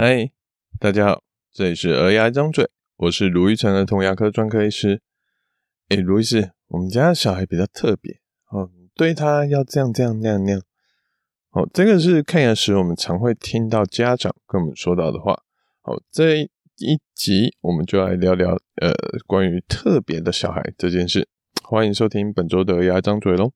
嗨，大家好，这里是儿牙一张嘴，我是卢玉成儿童牙科专科医师。哎，卢医师，我们家小孩比较特别哦，对他要这样这样那样那样。哦，这个是看牙时我们常会听到家长跟我们说到的话。好，这一集我们就来聊聊呃关于特别的小孩这件事。欢迎收听本周的儿牙张嘴喽。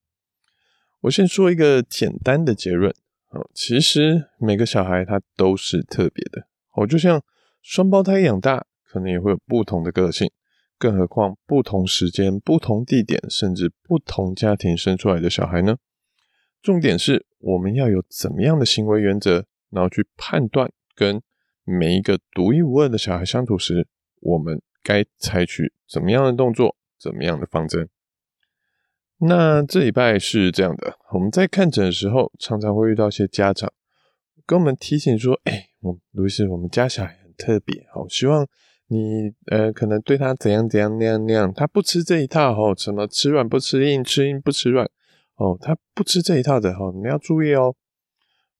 我先说一个简单的结论。哦，其实每个小孩他都是特别的。哦，就像双胞胎养大，可能也会有不同的个性，更何况不同时间、不同地点，甚至不同家庭生出来的小孩呢？重点是我们要有怎么样的行为原则，然后去判断跟每一个独一无二的小孩相处时，我们该采取怎么样的动作，怎么样的方针。那这礼拜是这样的，我们在看诊的时候，常常会遇到一些家长跟我们提醒说：“哎、我卢医师，我们家小孩很特别，好，希望你呃，可能对他怎样怎样那样那样，他不吃这一套哦，什么吃软不吃硬，吃硬不吃软哦，他不吃这一套的哈，你们要注意哦。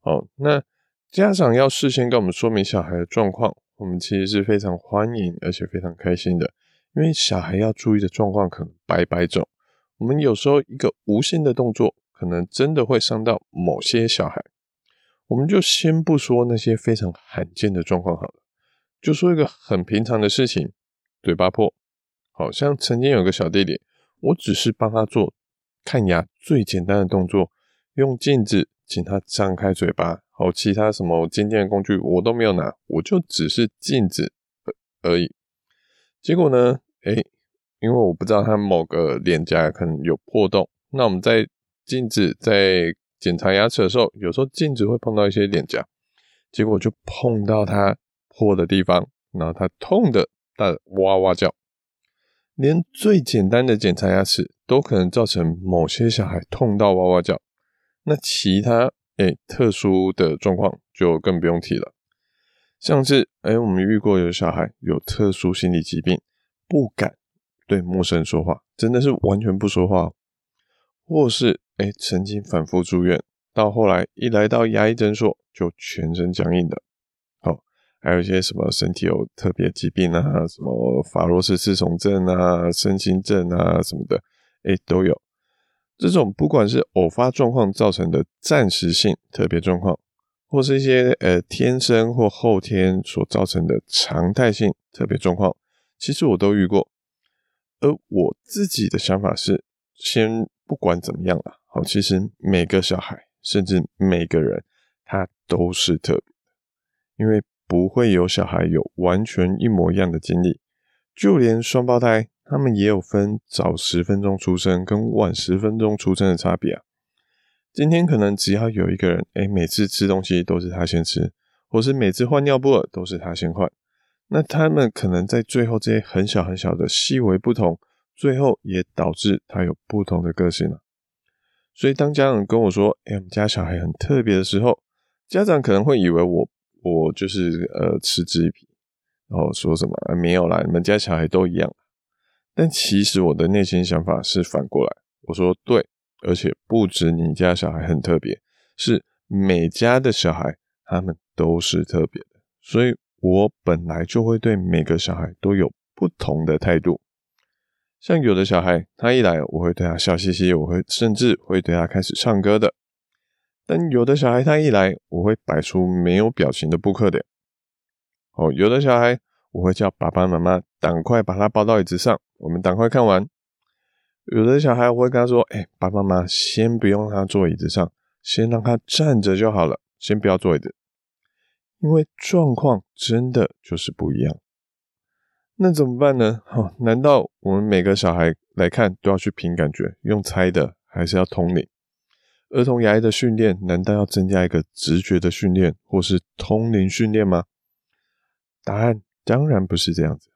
哦，那家长要事先跟我们说明小孩的状况，我们其实是非常欢迎而且非常开心的，因为小孩要注意的状况可能百百种。我们有时候一个无心的动作，可能真的会伤到某些小孩。我们就先不说那些非常罕见的状况好了，就说一个很平常的事情，嘴巴破。好像曾经有个小弟弟，我只是帮他做看牙最简单的动作，用镜子请他张开嘴巴。好，其他什么尖尖的工具我都没有拿，我就只是镜子而已。结果呢，诶因为我不知道他某个脸颊可能有破洞，那我们在镜子在检查牙齿的时候，有时候镜子会碰到一些脸颊，结果就碰到他破的地方，然后他痛的大哇哇叫，连最简单的检查牙齿都可能造成某些小孩痛到哇哇叫，那其他诶特殊的状况就更不用提了，像是诶我们遇过有小孩有特殊心理疾病，不敢。对陌生人说话，真的是完全不说话，或是哎，曾经反复住院，到后来一来到牙医诊所就全身僵硬的。好、哦，还有一些什么身体有特别疾病啊，什么法洛氏四重症啊、身心症啊什么的，哎，都有。这种不管是偶发状况造成的暂时性特别状况，或是一些呃天生或后天所造成的常态性特别状况，其实我都遇过。而我自己的想法是，先不管怎么样了，好，其实每个小孩，甚至每个人，他都是特别的，因为不会有小孩有完全一模一样的经历，就连双胞胎，他们也有分早十分钟出生跟晚十分钟出生的差别啊。今天可能只要有一个人，哎，每次吃东西都是他先吃，或是每次换尿布都是他先换。那他们可能在最后这些很小很小的细微不同，最后也导致他有不同的个性了。所以当家长跟我说：“哎，我们家小孩很特别的时候”，家长可能会以为我我就是呃嗤之以鼻，然后说什么啊，没有啦，你们家小孩都一样。但其实我的内心想法是反过来，我说对，而且不止你家小孩很特别，是每家的小孩他们都是特别的，所以。我本来就会对每个小孩都有不同的态度，像有的小孩，他一来，我会对他笑嘻嘻，我会甚至会对他开始唱歌的；但有的小孩，他一来，我会摆出没有表情的扑克脸。哦，有的小孩，我会叫爸爸妈妈赶快把他抱到椅子上，我们赶快看完；有的小孩，我会跟他说：“哎，爸爸妈妈先不用他坐椅子上，先让他站着就好了，先不要坐椅子。”因为状况真的就是不一样，那怎么办呢？哦，难道我们每个小孩来看都要去凭感觉，用猜的，还是要通灵？儿童牙医的训练难道要增加一个直觉的训练，或是通灵训练吗？答案当然不是这样子。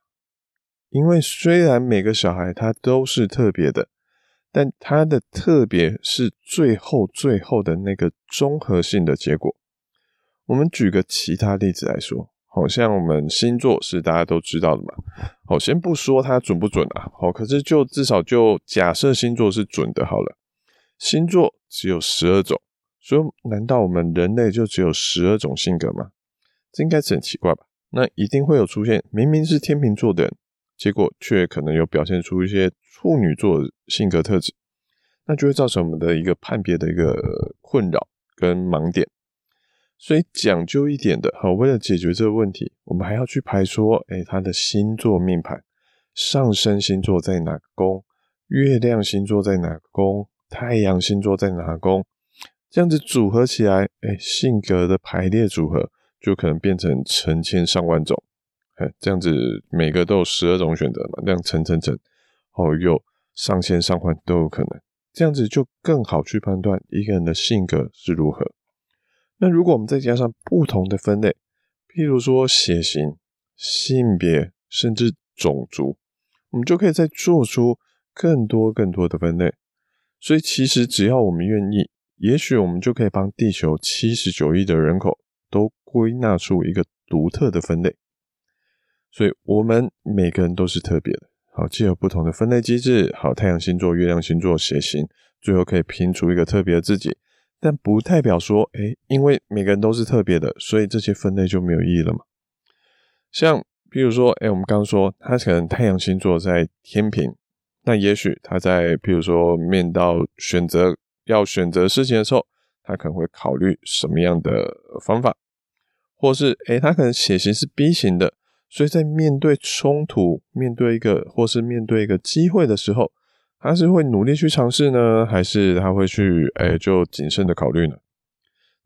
因为虽然每个小孩他都是特别的，但他的特别是最后最后的那个综合性的结果。我们举个其他例子来说，好像我们星座是大家都知道的嘛。好，先不说它准不准啊，好，可是就至少就假设星座是准的好了。星座只有十二种，所以难道我们人类就只有十二种性格吗？这应该是很奇怪吧？那一定会有出现，明明是天秤座的人，结果却可能有表现出一些处女座的性格特质，那就会造成我们的一个判别的一个困扰跟盲点。所以讲究一点的，好，为了解决这个问题，我们还要去排说，诶，他的星座命盘，上升星座在哪个宫，月亮星座在哪个宫，太阳星座在哪个宫，这样子组合起来，诶，性格的排列组合就可能变成成千上万种，诶，这样子每个都有十二种选择嘛，这样乘乘乘，哦，有上千上万都有可能，这样子就更好去判断一个人的性格是如何。那如果我们再加上不同的分类，譬如说血型、性别，甚至种族，我们就可以再做出更多更多的分类。所以其实只要我们愿意，也许我们就可以帮地球七十九亿的人口都归纳出一个独特的分类。所以我们每个人都是特别的。好，既有不同的分类机制，好，太阳星座、月亮星座、血型，最后可以拼出一个特别的自己。但不代表说，哎、因为每个人都是特别的，所以这些分类就没有意义了嘛。像，比如说，哎、我们刚刚说他可能太阳星座在天秤，那也许他在，比如说面到选择要选择事情的时候，他可能会考虑什么样的方法，或是，哎、他可能血型是 B 型的，所以在面对冲突、面对一个或是面对一个机会的时候。他是会努力去尝试呢，还是他会去哎、就谨慎的考虑呢？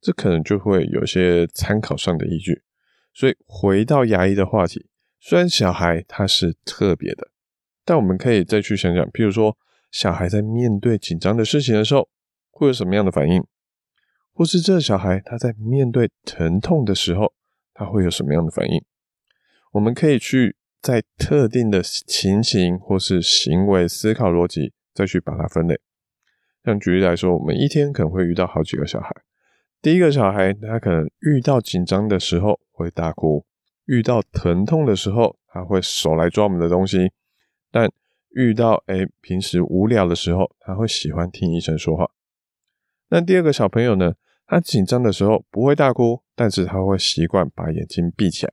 这可能就会有些参考上的依据。所以回到牙医的话题，虽然小孩他是特别的，但我们可以再去想想，譬如说小孩在面对紧张的事情的时候，会有什么样的反应？或是这小孩他在面对疼痛的时候，他会有什么样的反应？我们可以去。在特定的情形或是行为思考逻辑，再去把它分类。像举例来说，我们一天可能会遇到好几个小孩。第一个小孩，他可能遇到紧张的时候会大哭，遇到疼痛的时候他会手来抓我们的东西，但遇到诶平时无聊的时候，他会喜欢听医生说话。那第二个小朋友呢，他紧张的时候不会大哭，但是他会习惯把眼睛闭起来。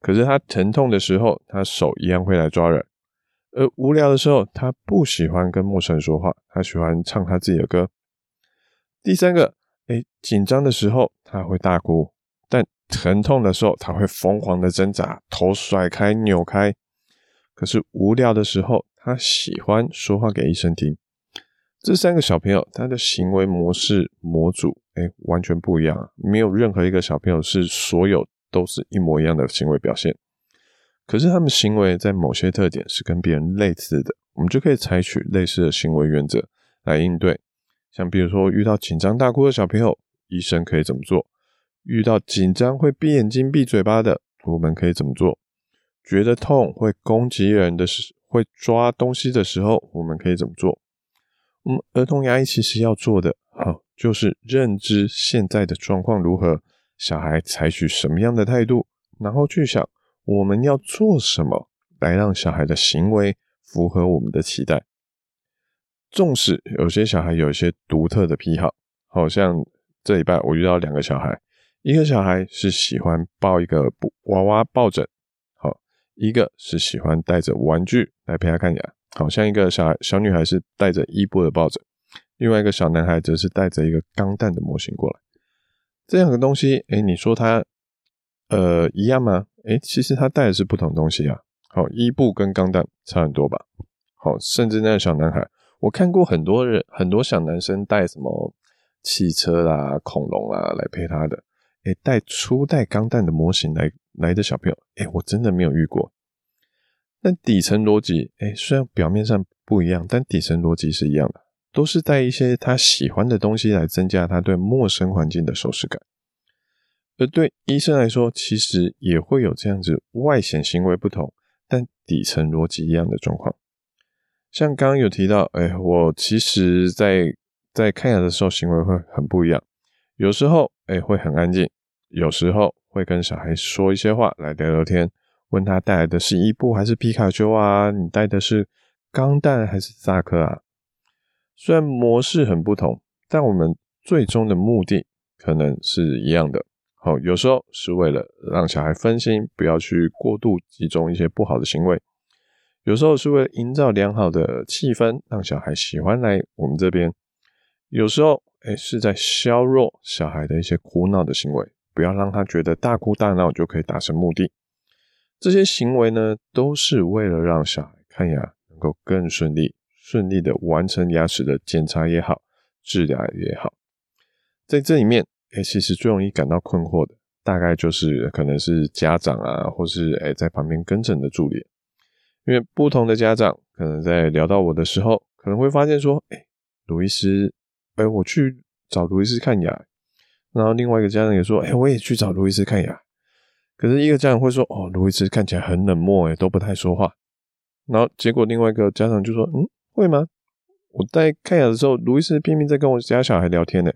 可是他疼痛的时候，他手一样会来抓人；而无聊的时候，他不喜欢跟陌生人说话，他喜欢唱他自己的歌。第三个，哎，紧张的时候他会大哭，但疼痛的时候他会疯狂的挣扎，头甩开、扭开。可是无聊的时候，他喜欢说话给医生听。这三个小朋友，他的行为模式模组，哎，完全不一样，没有任何一个小朋友是所有。都是一模一样的行为表现，可是他们行为在某些特点是跟别人类似的，我们就可以采取类似的行为原则来应对。像比如说遇到紧张大哭的小朋友，医生可以怎么做？遇到紧张会闭眼睛、闭嘴巴的，我们可以怎么做？觉得痛会攻击人的时，会抓东西的时候，我们可以怎么做？我们儿童牙医其实要做的，好，就是认知现在的状况如何。小孩采取什么样的态度，然后去想我们要做什么来让小孩的行为符合我们的期待。纵使有些小孩有一些独特的癖好，好像这礼拜我遇到两个小孩，一个小孩是喜欢抱一个布娃娃抱枕，好，一个是喜欢带着玩具来陪他看牙，好像一个小孩小女孩是带着伊布的抱枕，另外一个小男孩则是带着一个钢弹的模型过来。这样的东西，哎，你说它，呃，一样吗？哎，其实它带的是不同东西啊。好，伊布跟钢弹差很多吧？好，甚至那个小男孩，我看过很多人，很多小男生带什么汽车啦、恐龙啊来陪他的。哎，带初代钢弹的模型来来的小朋友，哎，我真的没有遇过。但底层逻辑，哎，虽然表面上不一样，但底层逻辑是一样的。都是带一些他喜欢的东西来增加他对陌生环境的熟悉感，而对医生来说，其实也会有这样子外显行为不同，但底层逻辑一样的状况。像刚刚有提到，哎，我其实在在看牙的时候行为会很不一样，有时候哎会很安静，有时候会跟小孩说一些话来聊聊天，问他带来的是伊布还是皮卡丘啊？你带的是钢弹还是萨克啊？虽然模式很不同，但我们最终的目的可能是一样的，好，有时候是为了让小孩分心，不要去过度集中一些不好的行为；有时候是为了营造良好的气氛，让小孩喜欢来我们这边；有时候，哎，是在削弱小孩的一些哭闹的行为，不要让他觉得大哭大闹就可以达成目的。这些行为呢，都是为了让小孩看牙能够更顺利，顺利的完成牙齿的检查也好，治疗也好。在这里面。哎，其实最容易感到困惑的，大概就是可能是家长啊，或是哎在旁边跟诊的助理，因为不同的家长可能在聊到我的时候，可能会发现说，哎，卢医师，哎，我去找卢医师看牙，然后另外一个家长也说，哎，我也去找卢医师看牙，可是一个家长会说，哦，卢医师看起来很冷漠，哎，都不太说话，然后结果另外一个家长就说，嗯，会吗？我在看牙的时候，卢医师拼命在跟我家小孩聊天呢。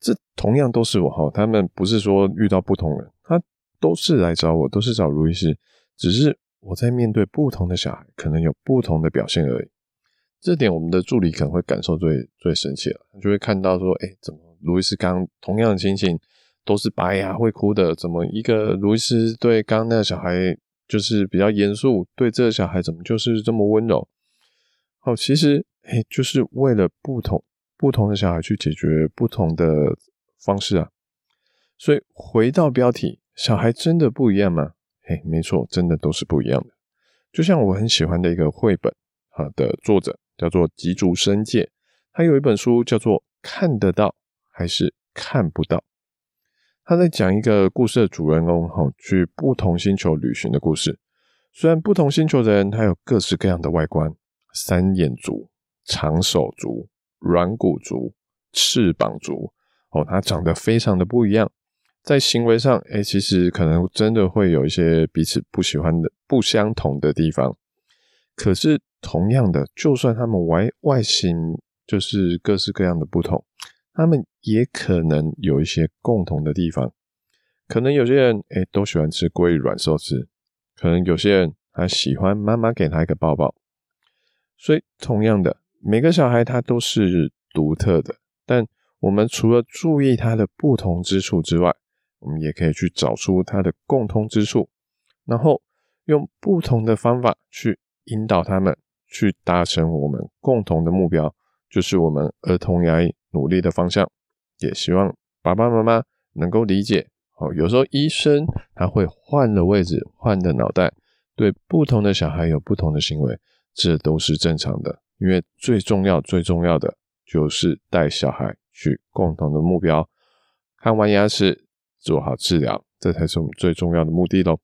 这同样都是我哈，他们不是说遇到不同人，他都是来找我，都是找卢医师，只是我在面对不同的小孩，可能有不同的表现而已。这点我们的助理可能会感受最最深切了，就会看到说，哎，怎么卢医师刚同样的情形都是白牙会哭的，怎么一个卢医师对刚刚那个小孩就是比较严肃，对这个小孩怎么就是这么温柔？好，其实哎，就是为了不同。不同的小孩去解决不同的方式啊，所以回到标题，小孩真的不一样吗？嘿，没错，真的都是不一样的。就像我很喜欢的一个绘本啊的作者叫做吉竹伸介，他有一本书叫做《看得到还是看不到》，他在讲一个故事的主人公哈去不同星球旅行的故事。虽然不同星球的人他有各式各样的外观，三眼族、长手族。软骨族、翅膀族，哦，它长得非常的不一样，在行为上，哎，其实可能真的会有一些彼此不喜欢的、不相同的地方。可是，同样的，就算他们外外形就是各式各样的不同，他们也可能有一些共同的地方。可能有些人，哎，都喜欢吃鲑鱼软寿司，可能有些人他喜欢妈妈给他一个抱抱。所以，同样的。每个小孩他都是独特的，但我们除了注意他的不同之处之外，我们也可以去找出他的共通之处，然后用不同的方法去引导他们去达成我们共同的目标，就是我们儿童牙医努力的方向。也希望爸爸妈妈能够理解，哦，有时候医生他会换了位置，换的脑袋，对不同的小孩有不同的行为，这都是正常的。因为最重要、最重要的就是带小孩去共同的目标，看完牙齿做好治疗，这才是我们最重要的目的喽。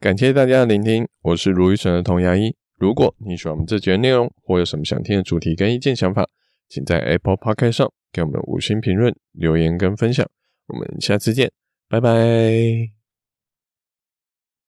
感谢大家的聆听，我是卢玉成的童牙医。如果你喜欢我们这节内容，或有什么想听的主题跟意见想法，请在 Apple Podcast 上给我们五星评论、留言跟分享。我们下次见，拜拜。